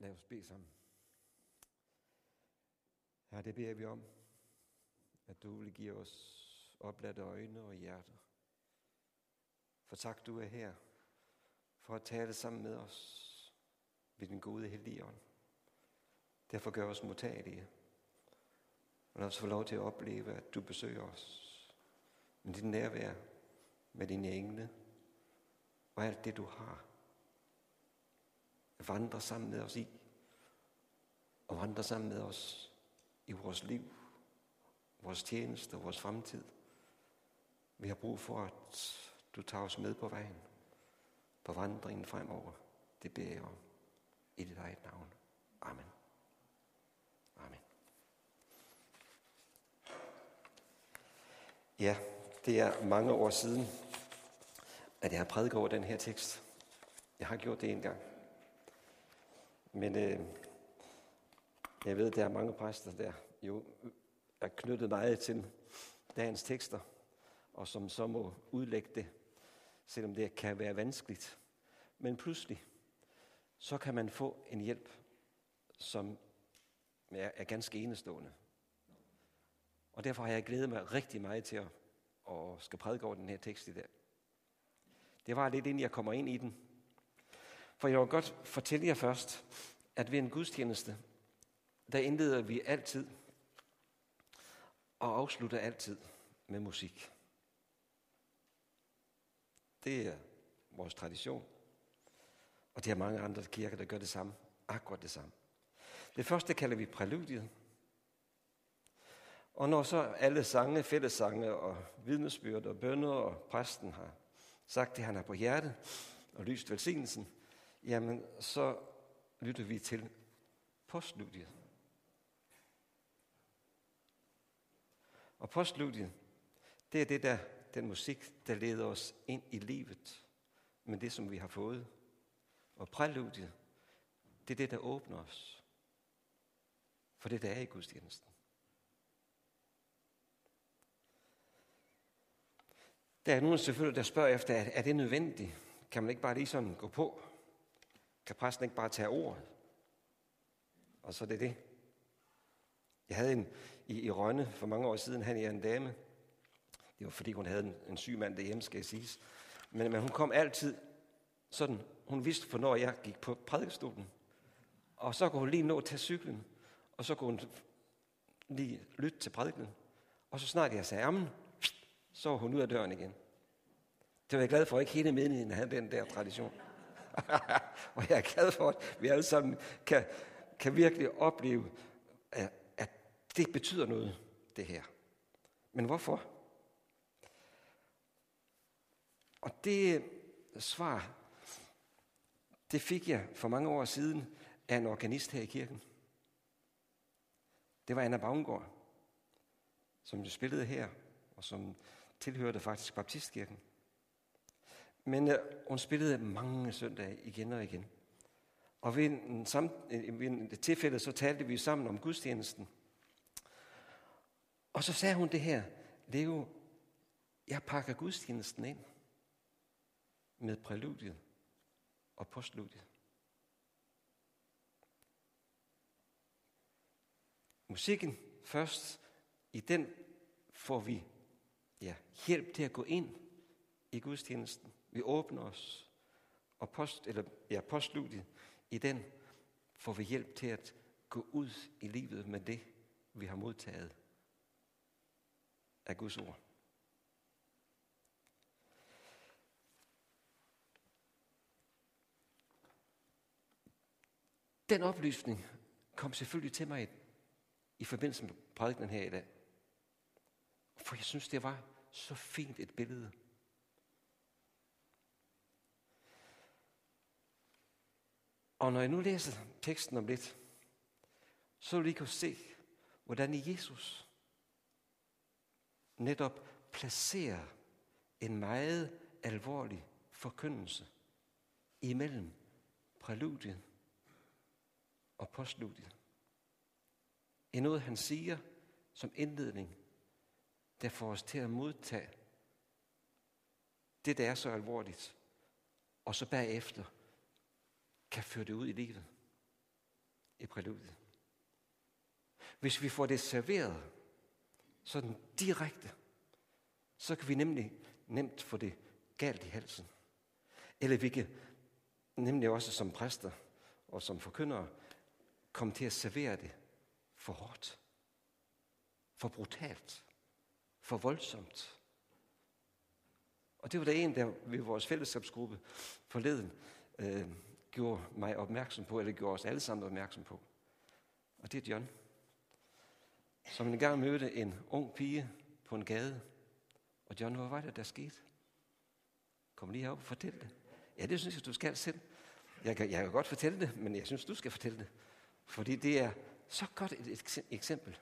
Lad os bede sammen. Her det beder vi om, at du vil give os opladte øjne og hjerter. For tak, du er her for at tale sammen med os ved den gode hellige ånd. Derfor gør os modtagelige. Og lad os få lov til at opleve, at du besøger os med din nærvær, med dine engle og alt det, du har. Vandre sammen med os i, og vandre sammen med os i vores liv, vores tjeneste og vores fremtid. Vi har brug for, at du tager os med på vejen, på vandringen fremover. Det beder jeg om i dit eget navn. Amen. Amen. Ja, det er mange år siden, at jeg har prædiket over den her tekst. Jeg har gjort det en gang. Men øh, jeg ved, at der er mange præster, der jo er knyttet meget til dagens tekster, og som så må udlægge det, selvom det kan være vanskeligt. Men pludselig, så kan man få en hjælp, som er, er ganske enestående. Og derfor har jeg glædet mig rigtig meget til at, at skal prædike over den her tekst i dag. Det var lidt inden jeg kommer ind i den. For jeg vil godt fortælle jer først, at ved en gudstjeneste, der indleder vi altid og afslutter altid med musik. Det er vores tradition. Og det er mange andre kirker, der gør det samme. Akkurat det samme. Det første kalder vi præludiet. Og når så alle sange, fællessange og vidnesbyrd og bønder og præsten har sagt det, han har på hjertet, og lyst velsignelsen, jamen så lytter vi til postludiet. Og postludiet, det er det der, den musik, der leder os ind i livet med det, som vi har fået. Og præludiet, det er det, der åbner os for det, der er i gudstjenesten. Der er nogen selvfølgelig, der spørger efter, er det nødvendigt? Kan man ikke bare lige sådan gå på? Kan præsten ikke bare tage ordet? Og så er det det. Jeg havde en i, i Rønne for mange år siden, han er en dame. Det var fordi, hun havde en, en syg mand derhjemme, skal jeg sige. Men, men hun kom altid sådan, hun vidste, for når jeg gik på prædikestolen. Og så kunne hun lige nå at tage cyklen, og så kunne hun lige lytte til prædikenen. Og så snart jeg sagde armen, så var hun ud af døren igen. Det var jeg glad for, ikke hele menigheden havde den der tradition. og jeg er glad for, at vi alle sammen kan, kan virkelig opleve, at, at det betyder noget, det her. Men hvorfor? Og det svar, det fik jeg for mange år siden af en organist her i kirken. Det var Anna Baumgaard, som spillede her, og som tilhørte faktisk Baptistkirken. Men øh, hun spillede mange søndage igen og igen. Og ved en, sam, ved en tilfælde, så talte vi sammen om gudstjenesten. Og så sagde hun det her, Leo, jeg pakker gudstjenesten ind med præludiet og postludiet. Musikken først, i den får vi ja, hjælp til at gå ind i gudstjenesten. Vi åbner os, og post, eller, ja, postludiet, i den får vi hjælp til at gå ud i livet med det, vi har modtaget af Guds ord. Den oplysning kom selvfølgelig til mig i forbindelse med prædikenen her i dag. For jeg synes, det var så fint et billede. Og når jeg nu læser teksten om lidt, så vil I kunne se, hvordan Jesus netop placerer en meget alvorlig forkyndelse imellem præludiet og postludiet. I noget, han siger som indledning, der får os til at modtage det, der er så alvorligt, og så bagefter kan føre det ud i livet. i præludiet. Hvis vi får det serveret sådan direkte, så kan vi nemlig nemt få det galt i halsen. Eller vi kan nemlig også som præster og som forkyndere komme til at servere det for hårdt, for brutalt, for voldsomt. Og det var der en, der ved vores fællesskabsgruppe forleden øh, gjorde mig opmærksom på, eller gjorde os alle sammen opmærksom på. Og det er John, som en gang mødte en ung pige på en gade. Og John, hvad var det, der skete? Kom lige herop og fortæl det. Ja, det synes jeg, du skal selv. Jeg kan, jeg kan godt fortælle det, men jeg synes, du skal fortælle det. Fordi det er så godt et eksempel.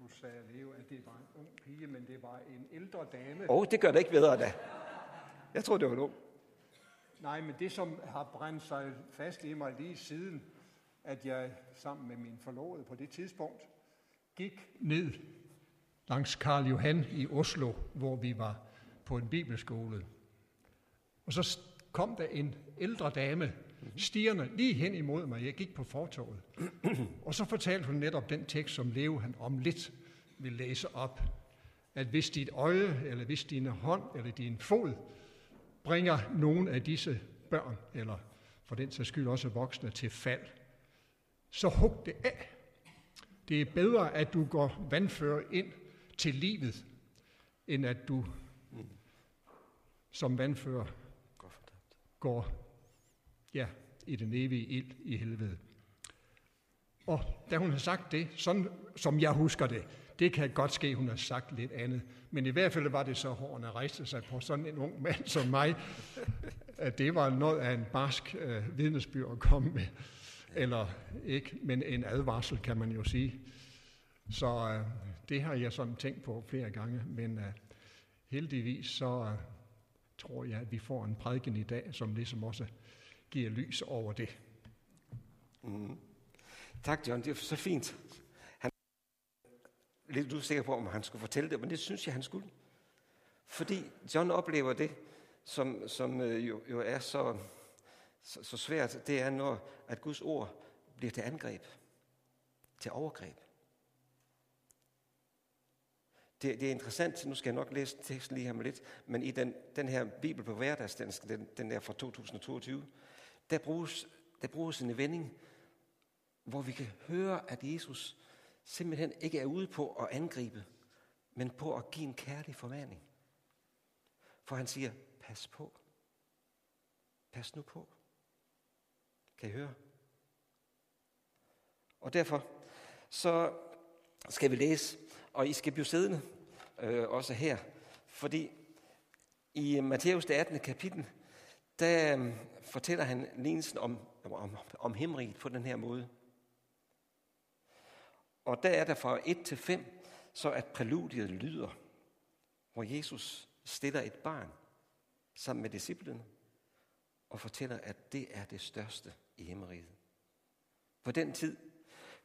Nu sagde Leo, at det var en ung pige, men det var en ældre dame. Åh, oh, det gør det ikke bedre da. Jeg tror, det var en ung. Nej, men det, som har brændt sig fast i mig lige siden, at jeg sammen med min forlovede på det tidspunkt gik ned langs Karl Johan i Oslo, hvor vi var på en bibelskole. Og så kom der en ældre dame stigerne lige hen imod mig. Jeg gik på fortorvet. Og så fortalte hun netop den tekst, som Leo han om lidt vil læse op. At hvis dit øje, eller hvis din hånd, eller din fod bringer nogen af disse børn, eller for den sags skyld også voksne, til fald, så hug det af. Det er bedre, at du går vandfører ind til livet, end at du som vandfører går ja, i den evige ild i helvede. Og da hun har sagt det, sådan som jeg husker det, det kan godt ske, hun har sagt lidt andet. Men i hvert fald var det så, hårene rejste sig på sådan en ung mand som mig, at det var noget af en barsk øh, vidnesbyrd at komme med. Eller ikke, men en advarsel kan man jo sige. Så øh, det har jeg sådan tænkt på flere gange, men øh, heldigvis så øh, tror jeg, at vi får en prædiken i dag, som ligesom også giver lys over det. Mm. Tak, John. Det er så fint. Lidt usikker på, om han skulle fortælle det, men det synes jeg, han skulle. Fordi John oplever det, som, som øh, jo, jo er så, så, så svært, det er, når at Guds ord bliver til angreb, til overgreb. Det, det er interessant, nu skal jeg nok læse teksten lige her med lidt, men i den, den her Bibel på hverdagsdansk, den, den der fra 2022, der bruges, der bruges en vending, hvor vi kan høre, at Jesus simpelthen ikke er ude på at angribe, men på at give en kærlig formaning. For han siger, pas på. Pas nu på. Kan I høre? Og derfor så skal vi læse, og I skal blive siddende øh, også her, fordi i Matthæus 18. kapitel, der øh, fortæller han lignelsen om, om, om himmeriget på den her måde. Og der er der fra 1 til 5, så at præludiet lyder, hvor Jesus stiller et barn sammen med disciplene og fortæller, at det er det største i himmeriget. På den tid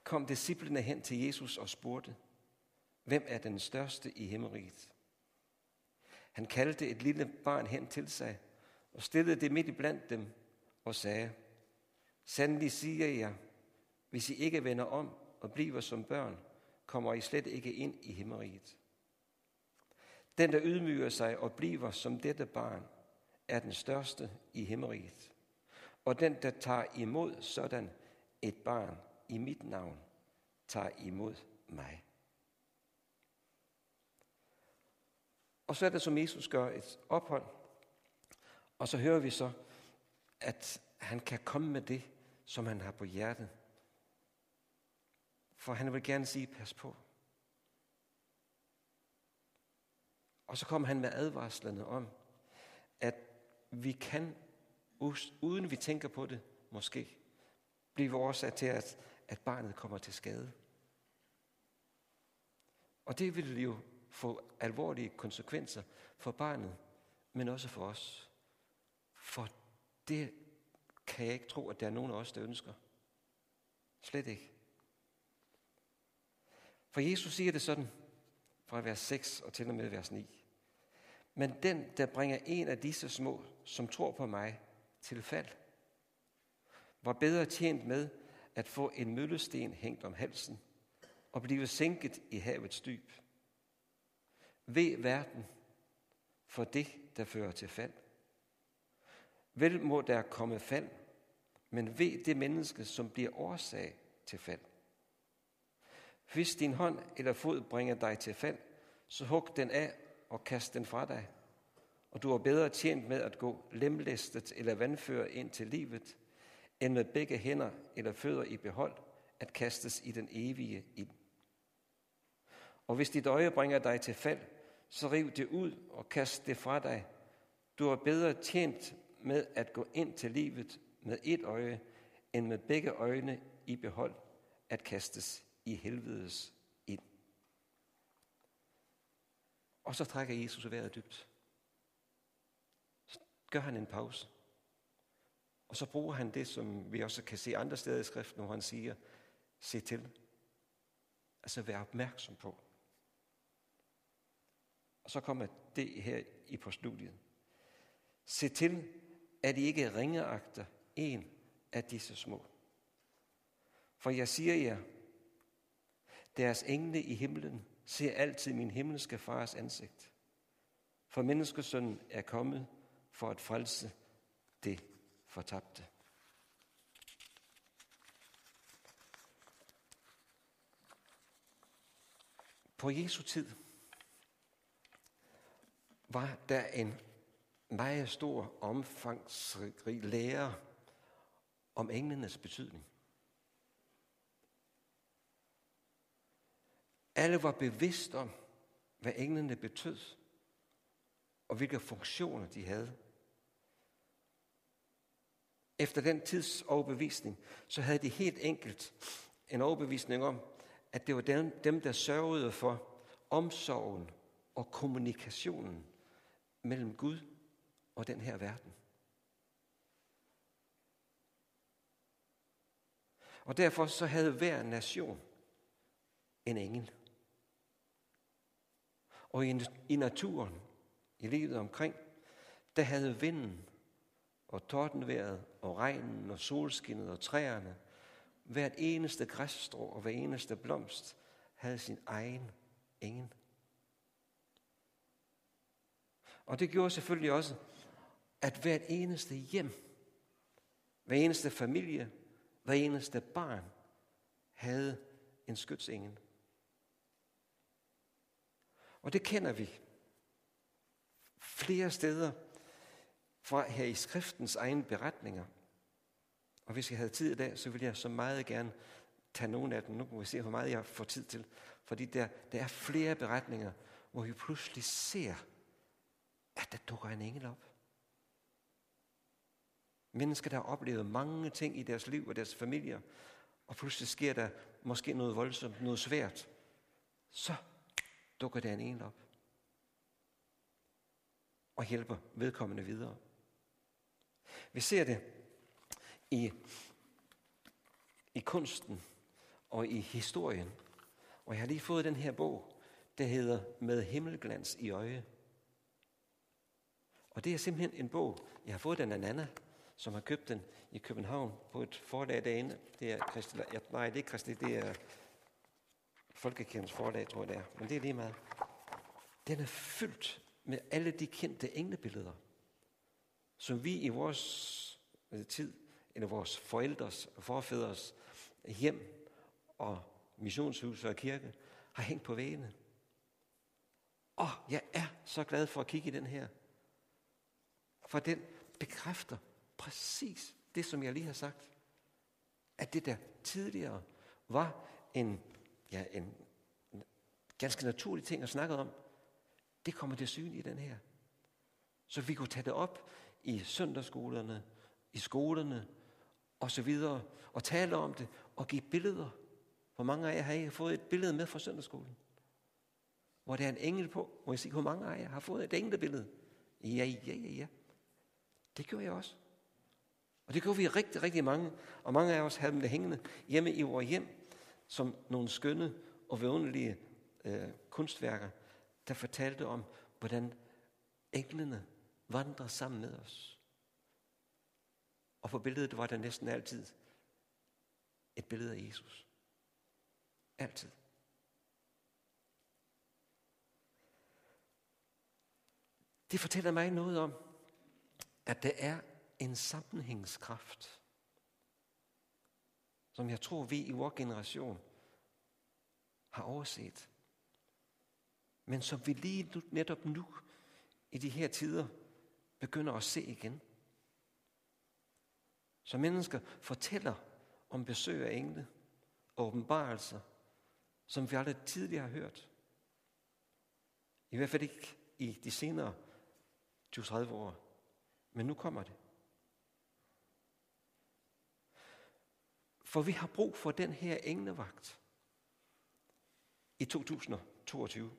kom disciplene hen til Jesus og spurgte, hvem er den største i himmeriget? Han kaldte et lille barn hen til sig og stillede det midt i blandt dem og sagde, Sandelig siger jeg, hvis I ikke vender om og bliver som børn, kommer I slet ikke ind i himmeriget. Den, der ydmyger sig og bliver som dette barn, er den største i himmeriget. Og den, der tager imod sådan et barn i mit navn, tager imod mig. Og så er det, som Jesus gør et ophold og så hører vi så, at han kan komme med det, som han har på hjertet. For han vil gerne sige, pas på. Og så kommer han med advarslerne om, at vi kan, uden vi tænker på det, måske, blive årsag til, at, at barnet kommer til skade. Og det vil jo få alvorlige konsekvenser for barnet, men også for os. For det kan jeg ikke tro, at der er nogen af os, der ønsker. Slet ikke. For Jesus siger det sådan, fra vers 6 og til og med vers 9. Men den, der bringer en af disse små, som tror på mig, til fald, var bedre tjent med, at få en møllesten hængt om halsen og blive sænket i havets dyb. Ved verden for det, der fører til fald. Vel må der komme fald, men ved det menneske, som bliver årsag til fald. Hvis din hånd eller fod bringer dig til fald, så hug den af og kast den fra dig. Og du er bedre tjent med at gå lemlæstet eller vandføre ind til livet, end med begge hænder eller fødder i behold at kastes i den evige ild. Og hvis dit øje bringer dig til fald, så riv det ud og kast det fra dig. Du er bedre tjent med at gå ind til livet med et øje, end med begge øjne i behold at kastes i helvedes ind. Og så trækker Jesus vejret dybt. Så gør han en pause. Og så bruger han det, som vi også kan se andre steder i skriften, hvor han siger, se til. Altså vær opmærksom på. Og så kommer det her i på studiet. Se til, at I ikke ringeagter en af disse små. For jeg siger jer, deres engle i himlen ser altid min himmelske fars ansigt. For menneskesønnen er kommet for at frelse det fortabte. På Jesu tid var der en meget stor, omfangsrig lære om englenes betydning. Alle var bevidst om, hvad englene betød, og hvilke funktioner de havde. Efter den tids overbevisning, så havde de helt enkelt en overbevisning om, at det var dem, dem der sørgede for omsorgen og kommunikationen mellem Gud og den her verden. Og derfor så havde hver nation en engel. Og i, i naturen, i livet omkring, der havde vinden og tordenværet og regnen og solskinnet og træerne, hvert eneste græsstrå og hver eneste blomst havde sin egen engel. Og det gjorde selvfølgelig også, at hvert eneste hjem, hver eneste familie, hver eneste barn havde en skytsengel. Og det kender vi flere steder fra her i skriftens egne beretninger. Og hvis jeg havde tid i dag, så ville jeg så meget gerne tage nogle af dem. Nu må vi se, hvor meget jeg får tid til. Fordi der, der er flere beretninger, hvor vi pludselig ser, at der dukker en engel op. Mennesker, der har oplevet mange ting i deres liv og deres familier, og pludselig sker der måske noget voldsomt, noget svært, så dukker der en en op og hjælper vedkommende videre. Vi ser det i, i kunsten og i historien. Og jeg har lige fået den her bog, der hedder Med himmelglans i øje. Og det er simpelthen en bog, jeg har fået den af Nana, som har købt den i København på et forlag derinde. Det er Christi, nej, det er Christi, det er Folkekirkens forlag, tror jeg det er. Men det er lige meget. Den er fyldt med alle de kendte englebilleder, som vi i vores øh, tid, eller vores forældres og forfædres hjem og missionshus og kirke, har hængt på væggene. Og jeg er så glad for at kigge i den her. For den bekræfter præcis det, som jeg lige har sagt. At det der tidligere var en, ja, en ganske naturlig ting at snakke om, det kommer til syn i den her. Så vi kunne tage det op i søndagsskolerne, i skolerne og så videre, og tale om det og give billeder. Hvor mange af jer har I fået et billede med fra søndagsskolen? Hvor der er en engel på. Må jeg sige, hvor mange af jer har fået et englebillede? Ja, ja, ja, ja. Det gjorde jeg også. Og det gjorde vi rigtig, rigtig mange. Og mange af os havde dem hængende hjemme i vores hjem, som nogle skønne og vidunderlige øh, kunstværker, der fortalte om, hvordan englene vandrer sammen med os. Og på billedet var der næsten altid et billede af Jesus. Altid. Det fortæller mig noget om, at der er en sammenhængskraft, som jeg tror, vi i vores generation har overset. Men som vi lige nu, netop nu, i de her tider, begynder at se igen. Så mennesker fortæller om besøg af engle og åbenbarelser, som vi aldrig tidligere har hørt. I hvert fald ikke i de senere 20-30 år. Men nu kommer det. For vi har brug for den her englevagt i 2022.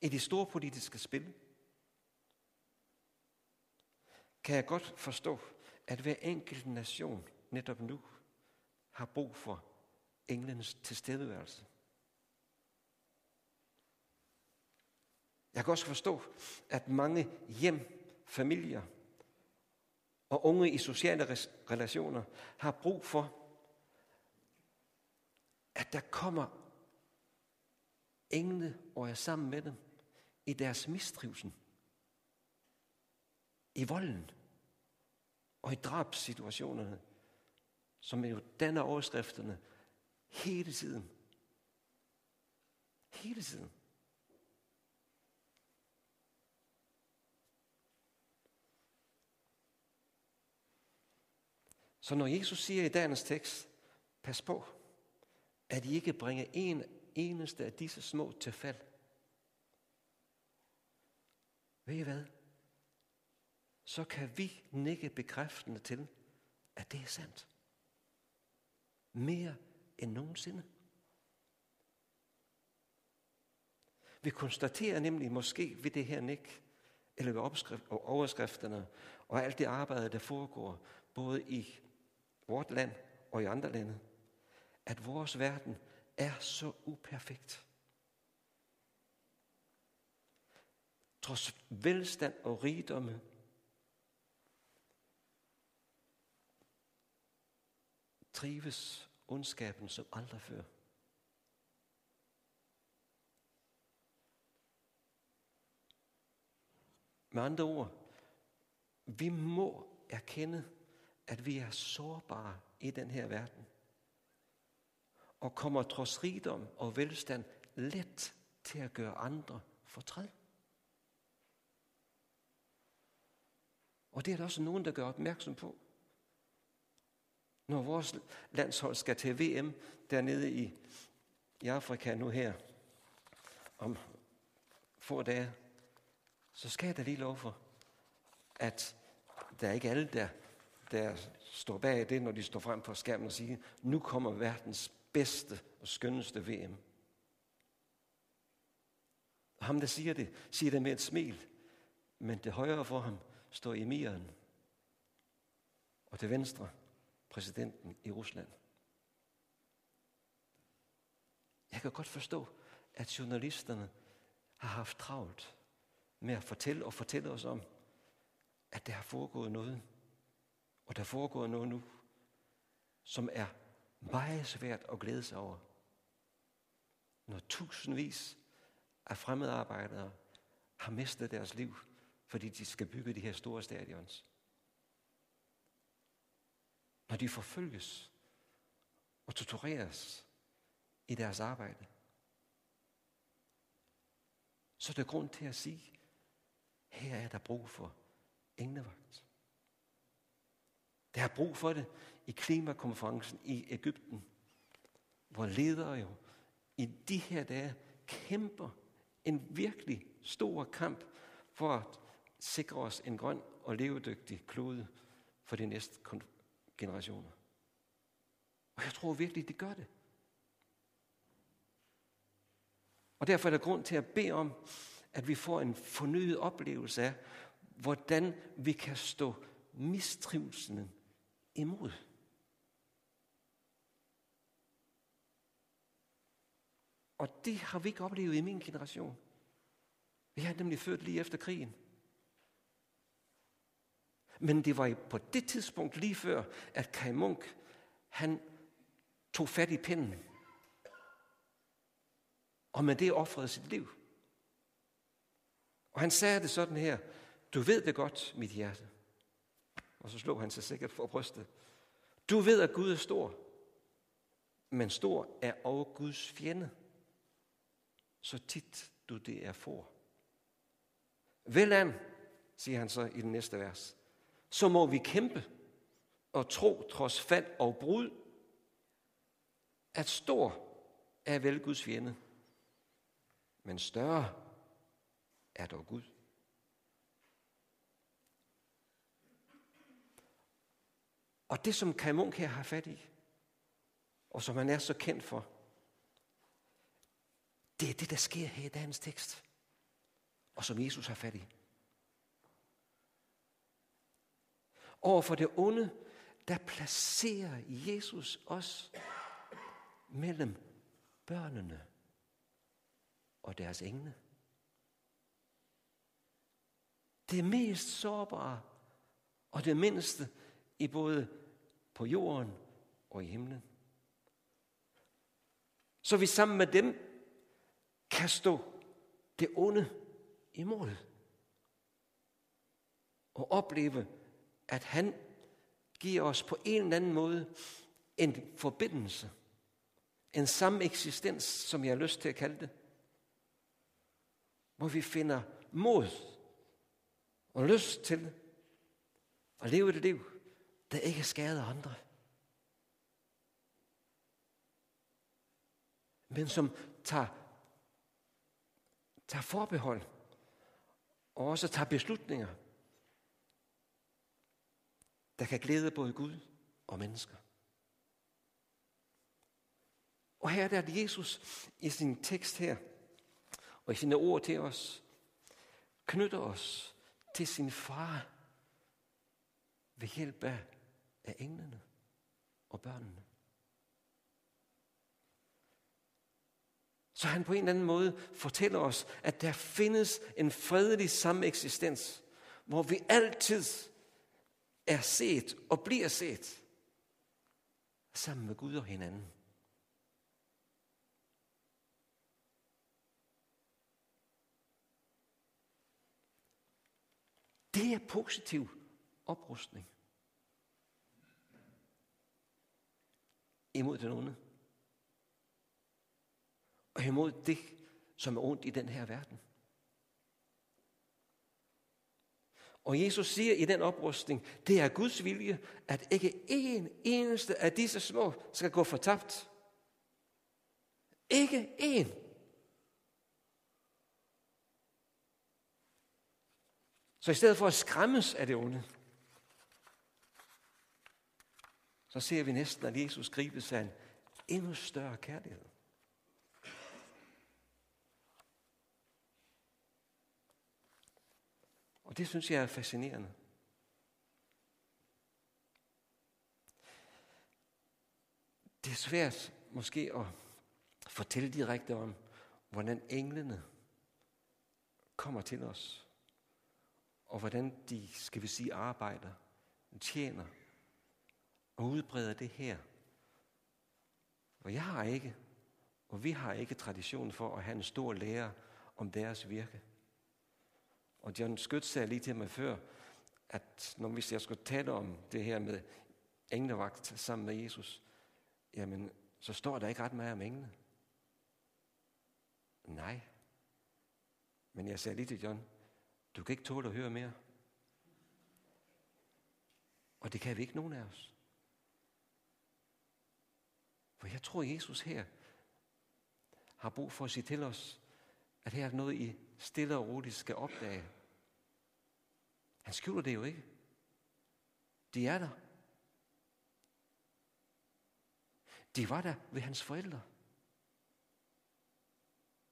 I de store politiske spil kan jeg godt forstå, at hver enkelt nation netop nu har brug for englenes tilstedeværelse. Jeg kan også forstå, at mange hjem, familier og unge i sociale relationer har brug for, at der kommer engle og er sammen med dem i deres mistrivsel, i volden og i drabssituationerne, som jo danner overskrifterne hele tiden. Hele tiden. Så når Jesus siger i dagens tekst, pas på, at I ikke bringer en eneste af disse små til fald. Ved I hvad? Så kan vi nikke bekræftende til, at det er sandt. Mere end nogensinde. Vi konstaterer nemlig måske ved det her nik, eller ved opskrift, og overskrifterne, og alt det arbejde, der foregår, både i vort land og i andre lande, at vores verden er så uperfekt. Trods velstand og rigdomme, trives ondskaben som aldrig før. Med andre ord, vi må erkende, at vi er sårbare i den her verden. Og kommer trods rigdom og velstand let til at gøre andre fortræd. Og det er der også nogen, der gør opmærksom på. Når vores landshold skal til VM dernede i, i Afrika nu her, om få dage, så skal jeg da lige lov for, at der er ikke alle, der der står bag det, når de står frem på skærmen og siger, nu kommer verdens bedste og skønneste VM. Og ham, der siger det, siger det med et smil, men det højre for ham står emiren, og til venstre præsidenten i Rusland. Jeg kan godt forstå, at journalisterne har haft travlt med at fortælle og fortælle os om, at der har foregået noget, og der foregår noget nu, som er meget svært at glæde sig over. Når tusindvis af fremmedarbejdere har mistet deres liv, fordi de skal bygge de her store stadions. Når de forfølges og tortureres i deres arbejde, så er der grund til at sige, her er der brug for englevagt. Der er brug for det i klimakonferencen i Ægypten, hvor ledere jo i de her dage kæmper en virkelig stor kamp for at sikre os en grøn og levedygtig klode for de næste generationer. Og jeg tror virkelig, det gør det. Og derfor er der grund til at bede om, at vi får en fornyet oplevelse af, hvordan vi kan stå mistrivselen imod. Og det har vi ikke oplevet i min generation. Vi har nemlig født lige efter krigen. Men det var på det tidspunkt lige før, at Kai Munk, han tog fat i pinden. Og med det offrede sit liv. Og han sagde det sådan her, du ved det godt, mit hjerte. Og så slog han sig sikkert for brystet. Du ved, at Gud er stor, men stor er også Guds fjende. Så tit du det er for. Vel an, siger han så i den næste vers, så må vi kæmpe og tro trods fald og brud, at stor er vel Guds fjende, men større er dog Gud. Og det, som Kai Munk her har fat i, og som han er så kendt for, det er det, der sker her i dagens tekst, og som Jesus har fat i. Over for det onde, der placerer Jesus os mellem børnene og deres engle. Det mest sårbare og det mindste i både på jorden og i himlen. Så vi sammen med dem kan stå det onde imod. Og opleve, at han giver os på en eller anden måde en forbindelse. En samme eksistens, som jeg har lyst til at kalde det. Hvor vi finder mod og lyst til at leve det liv, der ikke skader andre. Men som tager, tager forbehold og også tager beslutninger, der kan glæde både Gud og mennesker. Og her er det Jesus i sin tekst her, og i sine ord til os, knytter os til sin far ved hjælp af, af englene og børnene. Så han på en eller anden måde fortæller os, at der findes en fredelig sameksistens, hvor vi altid er set og bliver set sammen med Gud og hinanden. Det er positiv oprustning. Imod den onde. Og imod det, som er ondt i den her verden. Og Jesus siger i den oprustning, det er Guds vilje, at ikke en eneste af disse små skal gå fortabt. Ikke en. Så i stedet for at skræmmes af det onde, så ser vi næsten, at Jesus gribes af en endnu større kærlighed. Og det synes jeg er fascinerende. Det er svært måske at fortælle direkte om, hvordan englene kommer til os, og hvordan de, skal vi sige, arbejder, tjener og udbreder det her. Og jeg har ikke, og vi har ikke tradition for at have en stor lære om deres virke. Og John Skødt sagde lige til mig før, at når vi jeg skulle tale om det her med englevagt sammen med Jesus, jamen, så står der ikke ret meget om englene. Nej. Men jeg sagde lige til John, du kan ikke tåle at høre mere. Og det kan vi ikke nogen af os. For jeg tror, Jesus her har brug for at sige til os, at her er noget, I stille og roligt skal opdage. Han skjuler det jo ikke. De er der. De var der ved hans forældre.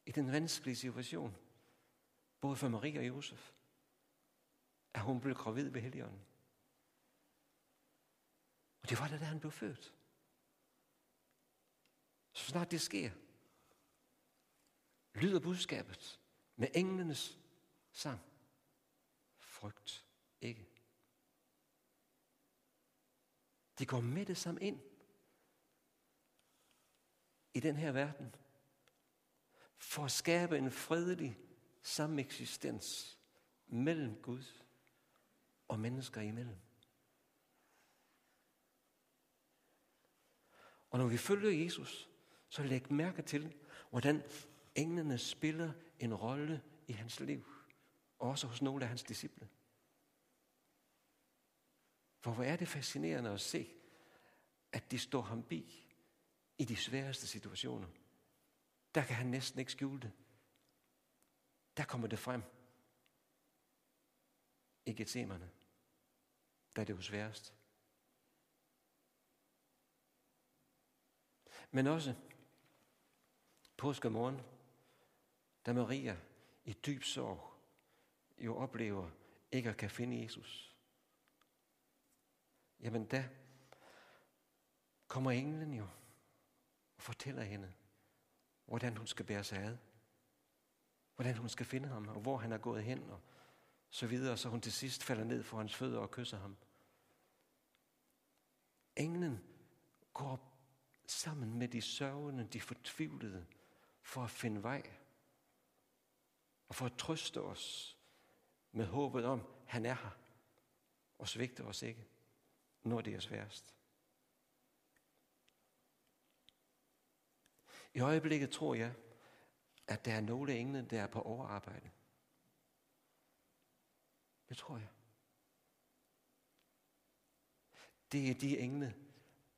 I den vanskelige situation, både for Maria og Josef, at hun blev gravid ved Helligånden. Og det var der, da han blev født. Så snart det sker, lyder budskabet med englenes sang. Frygt ikke. De går med det samme ind i den her verden for at skabe en fredelig sameksistens mellem Gud og mennesker imellem. Og når vi følger Jesus, så læg mærke til, hvordan englene spiller en rolle i hans liv, og også hos nogle af hans disciple. For hvor er det fascinerende at se, at de står ham bi i de sværeste situationer. Der kan han næsten ikke skjule det. Der kommer det frem. I Gethsemane. Der er det jo sværest. Men også påskemorgen, da Maria i dyb sorg jo oplever ikke at kan finde Jesus. Jamen da kommer englen jo og fortæller hende, hvordan hun skal bære sig ad. Hvordan hun skal finde ham, og hvor han er gået hen, og så videre, så hun til sidst falder ned for hans fødder og kysser ham. Englen går sammen med de sørgende, de fortvivlede, for at finde vej, og for at trøste os med håbet om, at han er her, og svigter os ikke, når det er sværest. I øjeblikket tror jeg, at der er nogle engle, der er på overarbejde. Det tror jeg. Det er de engle,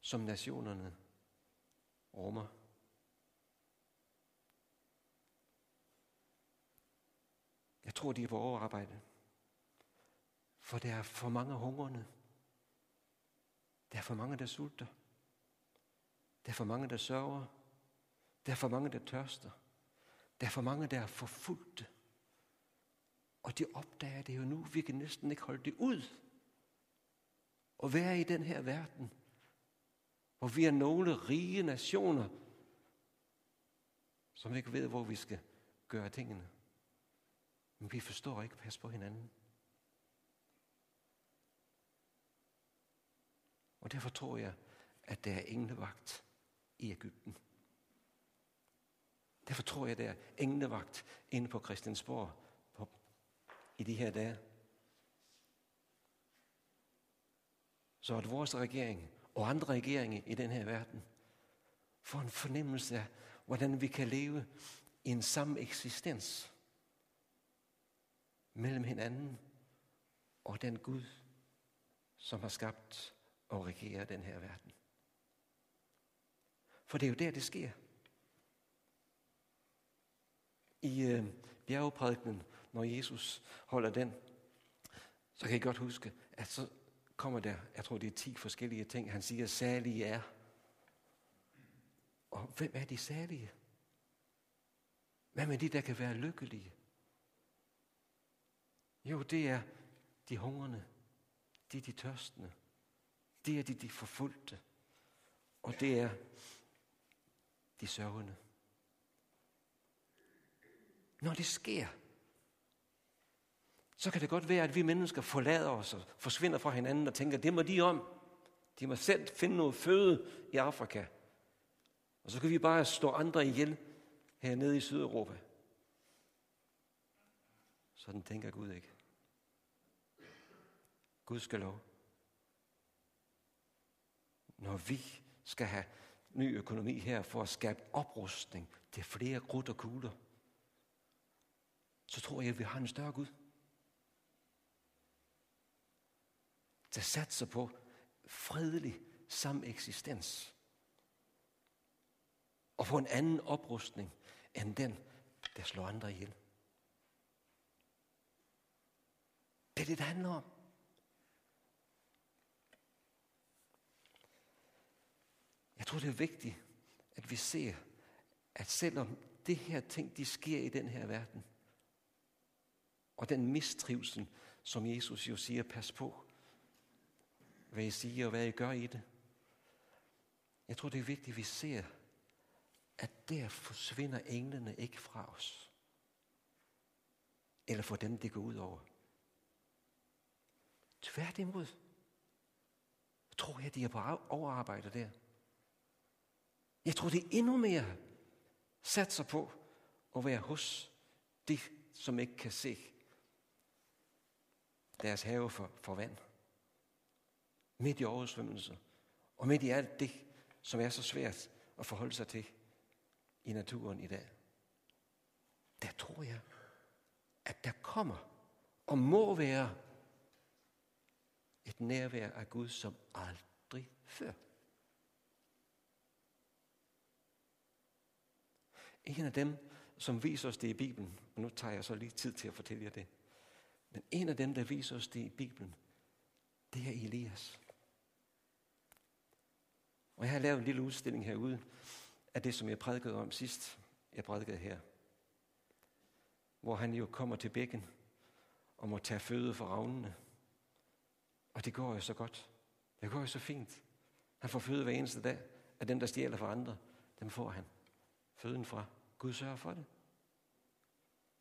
som nationerne rummer. Tror, de er på overarbejde. For der er for mange hungrende. Der er for mange, der sulter. Der er for mange, der sørger. Der er for mange, der tørster. Der er for mange, der er forfulgte. Og de opdager det jo nu. Vi kan næsten ikke holde det ud. Og være i den her verden, hvor vi er nogle rige nationer, som ikke ved, hvor vi skal gøre tingene. Men vi forstår ikke at passe på hinanden. Og derfor tror jeg, at der er englevagt i Ægypten. Derfor tror jeg, der er englevagt inde på Christiansborg på, i de her dage. Så at vores regering og andre regeringer i den her verden får en fornemmelse af, hvordan vi kan leve i en samme eksistens mellem hinanden og den Gud, som har skabt og regerer den her verden. For det er jo der, det sker. I øh, bjergeprædikenen, når Jesus holder den, så kan I godt huske, at så kommer der, jeg tror det er 10 forskellige ting, han siger, særlige er. Og hvem er de salige? Hvad med de, der kan være lykkelige? Jo, det er de hungrende, det er de tørstende, det er de, de forfulgte, og det er de sørgende. Når det sker, så kan det godt være, at vi mennesker forlader os og forsvinder fra hinanden og tænker, det må de om. De må selv finde noget føde i Afrika. Og så kan vi bare stå andre ihjel hernede i Sydeuropa. Sådan tænker Gud ikke. Gud skal lov. Når vi skal have ny økonomi her for at skabe oprustning til flere krudt og kugler, så tror jeg, at vi har en større Gud. Der satser på fredelig sameksistens. Og på en anden oprustning end den, der slår andre ihjel. Det er det, det handler om. Jeg tror, det er vigtigt, at vi ser, at selvom det her ting, de sker i den her verden, og den mistrivsel, som Jesus jo siger, pas på, hvad I siger og hvad I gør i det. Jeg tror, det er vigtigt, at vi ser, at der forsvinder englene ikke fra os. Eller for dem, det går ud over. Tværtimod. tror jeg, de er på overarbejde der. Jeg tror, det er endnu mere satser på at være hos de, som ikke kan se deres have for, for vand. Midt i oversvømmelse. Og midt i alt det, som er så svært at forholde sig til i naturen i dag. Der tror jeg, at der kommer og må være et nærvær af Gud som aldrig før. En af dem, som viser os det i Bibelen, og nu tager jeg så lige tid til at fortælle jer det, men en af dem, der viser os det i Bibelen, det er Elias. Og jeg har lavet en lille udstilling herude af det, som jeg prædikede om sidst. Jeg prædikede her. Hvor han jo kommer til bækken og må tage føde for ravnene. Og det går jo så godt. Det går jo så fint. Han får føde hver eneste dag af dem, der stjæler for andre. Dem får han føden fra. Gud sørger for det.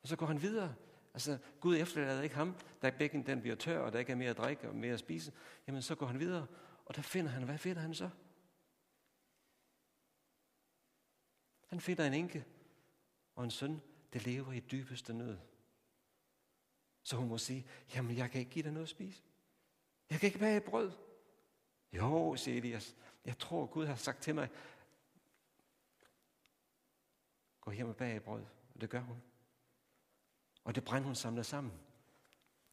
Og så går han videre. Altså, Gud efterlader ikke ham, da bækken den bliver tør, og der ikke er mere at drikke og mere at spise. Jamen, så går han videre, og der finder han, hvad finder han så? Han finder en enke og en søn, der lever i dybeste nød. Så hun må sige, jamen jeg kan ikke give dig noget at spise. Jeg kan ikke bage brød. Jo, siger Elias, jeg tror Gud har sagt til mig, går hjem og bager brød. Og det gør hun. Og det brænder hun samler sammen.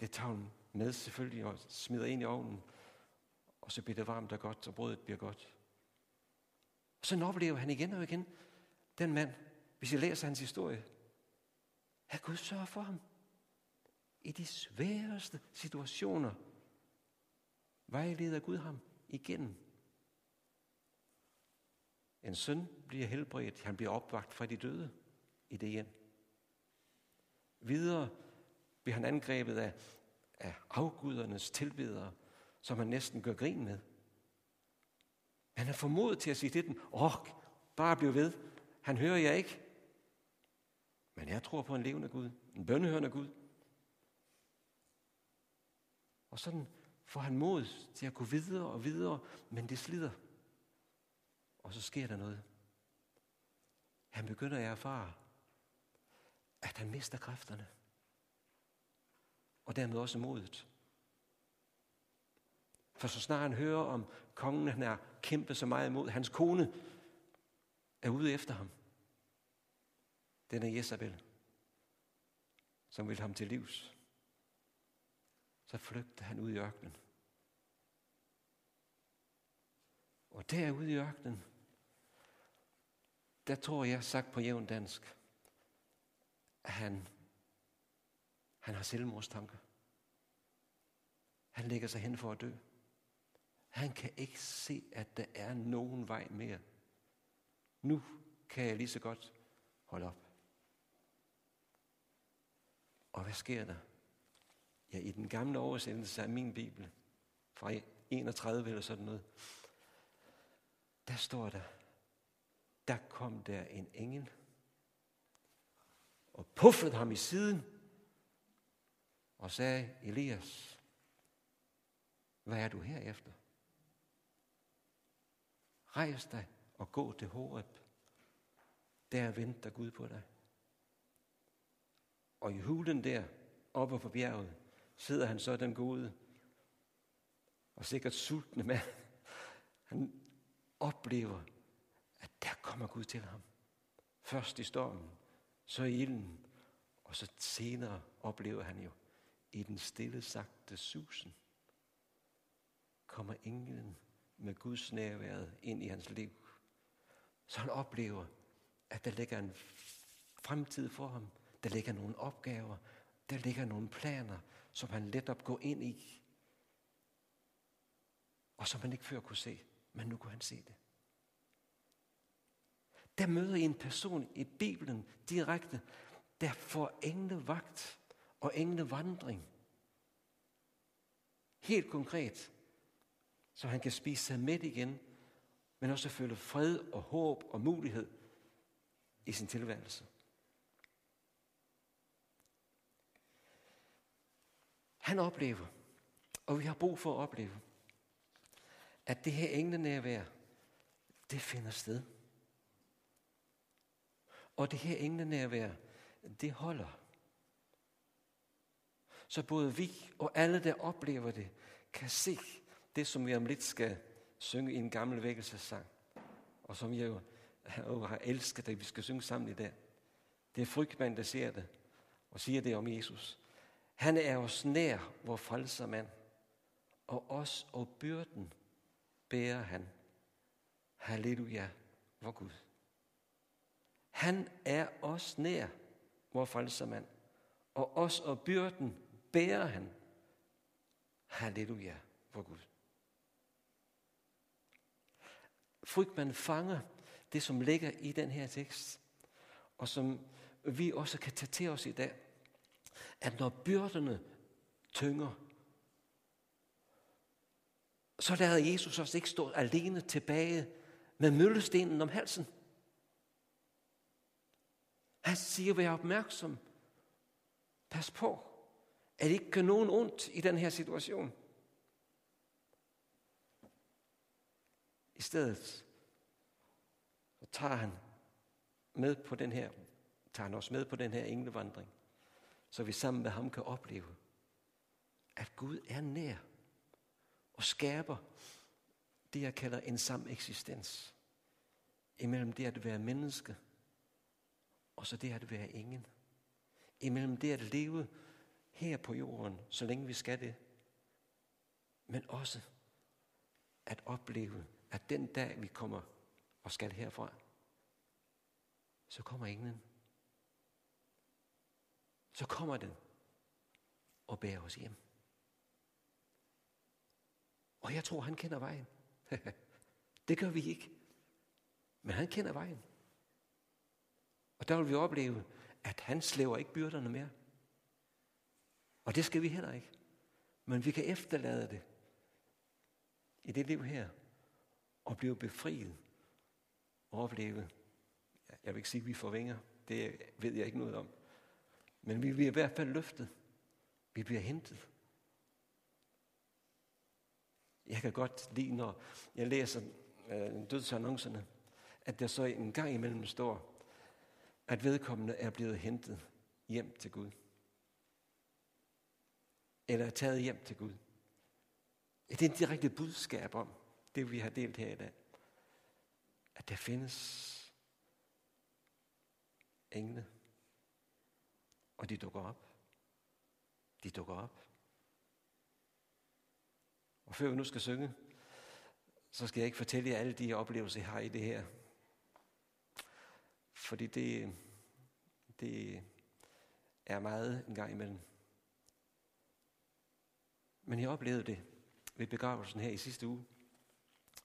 Det tager hun med selvfølgelig og smider ind i ovnen. Og så bliver det varmt og godt, og brødet bliver godt. Og så oplever han igen og igen, den mand, hvis jeg læser hans historie, at Gud sørger for ham. I de sværeste situationer vejleder Gud ham igennem. En søn bliver helbredt, han bliver opvagt fra de døde i det hjem. Videre bliver han angrebet af, af afgudernes tilbedere, som han næsten gør grin med. Han er formodet til at sige til dem, åh, bare bliv ved, han hører jeg ikke. Men jeg tror på en levende Gud, en bønnehørende Gud. Og sådan får han mod til at gå videre og videre, men det slider. Og så sker der noget. Han begynder at erfare, at han mister kræfterne. Og dermed også modet. For så snart han hører om kongen, han er kæmpet så meget imod, hans kone er ude efter ham. Den er Jezabel, som vil ham til livs. Så flygter han ud i ørkenen. Og derude i ørkenen, der tror jeg, sagt på jævn dansk, at han, han har selvmordstanker. Han lægger sig hen for at dø. Han kan ikke se, at der er nogen vej mere. Nu kan jeg lige så godt holde op. Og hvad sker der? Ja, i den gamle oversættelse af min bibel, fra 31 eller sådan noget, der står der, der kom der en engel og puffede ham i siden og sagde, Elias, hvad er du her efter? Rejs dig og gå til Horeb. Der venter Gud på dig. Og i hulen der, oppe på bjerget, sidder han så den gode og sikkert sultne mand. Han oplever, der kommer Gud til ham. Først i stormen, så i ilden, og så senere oplever han jo i den stille sagte susen, kommer englen med Guds nærværet ind i hans liv. Så han oplever, at der ligger en fremtid for ham. Der ligger nogle opgaver. Der ligger nogle planer, som han let op går ind i. Og som han ikke før kunne se, men nu kunne han se det. Der møder I en person i Bibelen direkte, der får englevagt og englevandring. Helt konkret, så han kan spise sig med igen, men også føle fred og håb og mulighed i sin tilværelse. Han oplever, og vi har brug for at opleve, at det her englenærvær, det finder sted. Og det her englenærvær, det holder. Så både vi og alle, der oplever det, kan se det, som vi om lidt skal synge i en gammel vækkelsessang, og som jeg jo har elsket, at vi skal synge sammen i dag. Det er frygtmand, der ser det, og siger det om Jesus. Han er os nær, hvor frelser mand, og os og byrden bærer han. Halleluja, vor Gud. Han er os nær, vor frelsermand, og os og byrden bærer han. Halleluja, vor Gud. Frygtmand fanger det, som ligger i den her tekst, og som vi også kan tage til os i dag, at når byrderne tynger, så lader Jesus os ikke stå alene tilbage med møllestenen om halsen. Han siger, vær opmærksom. Pas på, at det ikke gør nogen ondt i den her situation. I stedet så tager han med på den her, tager han os med på den her englevandring, så vi sammen med ham kan opleve, at Gud er nær og skaber det, jeg kalder en sam eksistens imellem det at være menneske og så det at være ingen. Imellem det at leve her på jorden, så længe vi skal det, men også at opleve, at den dag vi kommer og skal herfra, så kommer englen. Så kommer den og bærer os hjem. Og jeg tror, han kender vejen. det gør vi ikke. Men han kender vejen. Og der vil vi opleve, at han slæver ikke byrderne mere. Og det skal vi heller ikke. Men vi kan efterlade det i det liv her, og blive befriet og opleve. Jeg vil ikke sige, at vi får vinger. Det ved jeg ikke noget om. Men vi bliver i hvert fald løftet. Vi bliver hentet. Jeg kan godt lide, når jeg læser øh, dødsannoncerne, at der så en gang imellem står, at vedkommende er blevet hentet hjem til Gud. Eller er taget hjem til Gud. Det er en direkte budskab om det, vi har delt her i dag. At der findes engle, og de dukker op. De dukker op. Og før vi nu skal synge, så skal jeg ikke fortælle jer alle de oplevelser, I har i det her. Fordi det, det er meget en gang imellem. Men jeg oplevede det ved begravelsen her i sidste uge,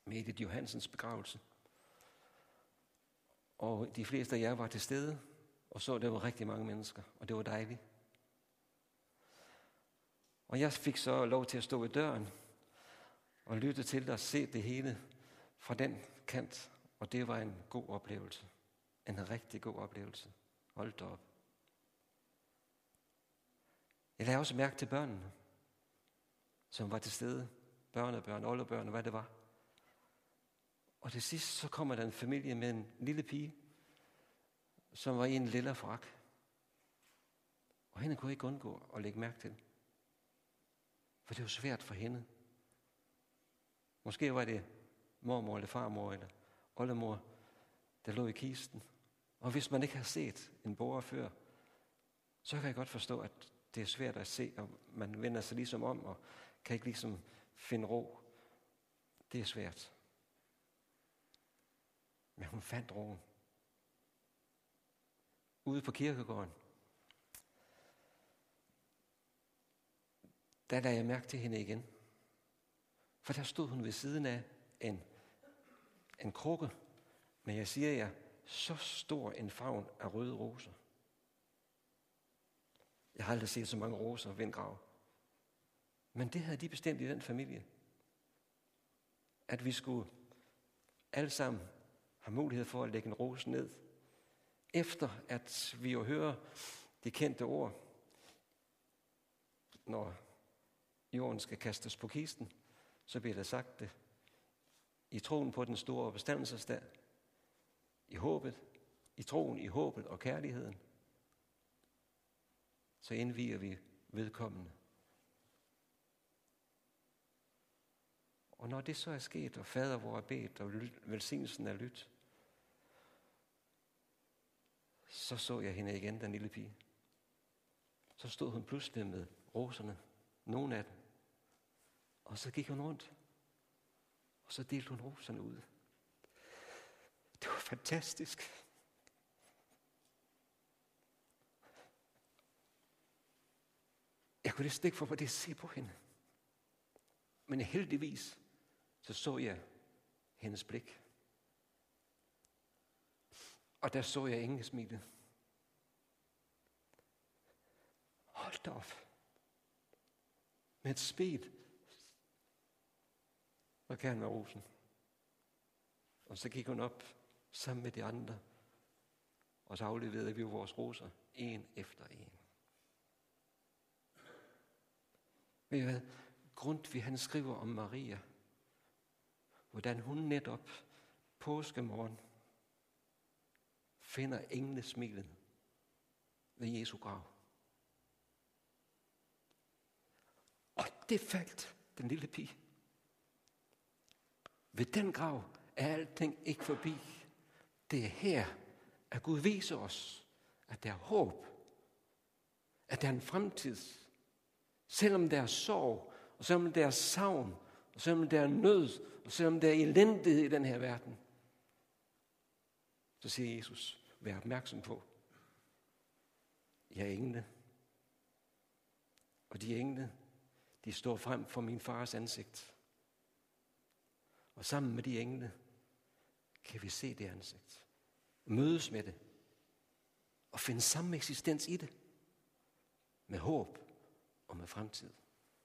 med Edith Johansens begravelse. Og de fleste af jer var til stede, og så, der var rigtig mange mennesker, og det var dejligt. Og jeg fik så lov til at stå ved døren og lytte til det og se det hele fra den kant, og det var en god oplevelse. En rigtig god oplevelse. Hold da op. Jeg lagde også mærke til børnene, som var til stede. Børn og børn, oldebørn, hvad det var. Og til sidst så kommer der en familie med en lille pige, som var i en lille frak. Og hende kunne ikke undgå at lægge mærke til. For det var svært for hende. Måske var det mormor eller farmor eller oldemor, der lå i kisten. Og hvis man ikke har set en borer før, så kan jeg godt forstå, at det er svært at se, og man vender sig ligesom om, og kan ikke ligesom finde ro. Det er svært. Men hun fandt roen. Ude på kirkegården. Der lagde jeg mærke til hende igen. For der stod hun ved siden af en, en krukke. Men jeg siger jer, så stor en favn af røde roser. Jeg har aldrig set så mange roser ved en grav. Men det havde de bestemt i den familie. At vi skulle alle sammen have mulighed for at lægge en rose ned. Efter at vi jo hører de kendte ord, når jorden skal kastes på kisten, så bliver der sagt det. i troen på den store bestandelsesdag, i håbet, i troen, i håbet og kærligheden, så indviger vi vedkommende. Og når det så er sket, og fader vor er bedt, og velsignelsen er lyt, så så jeg hende igen, den lille pige. Så stod hun pludselig med roserne, nogle af dem. Og så gik hun rundt, og så delte hun roserne ud. Det var fantastisk. Jeg kunne næsten ikke få mig det at se på hende. Men heldigvis, så så jeg hendes blik. Og der så jeg ingen smilet. Hold da op. Med et smil. Og gerne med rosen. Og så gik hun op sammen med de andre. Og så afleverede vi vores roser, en efter en. Ved I hvad? Grundtvig han skriver om Maria, hvordan hun netop påskemorgen finder englesmilet ved Jesu grav. Og det faldt den lille pige. Ved den grav er alting ikke forbi. Det er her, at Gud viser os, at der er håb, at der er en fremtid, selvom der er sorg, og selvom der er savn, og selvom der er nød, og selvom der er elendighed i den her verden, så siger Jesus, vær opmærksom på, jeg er engle. Og de engle, de står frem for min fars ansigt. Og sammen med de engle, kan vi se det ansigt. Mødes med det. Og finde samme eksistens i det. Med håb og med fremtid.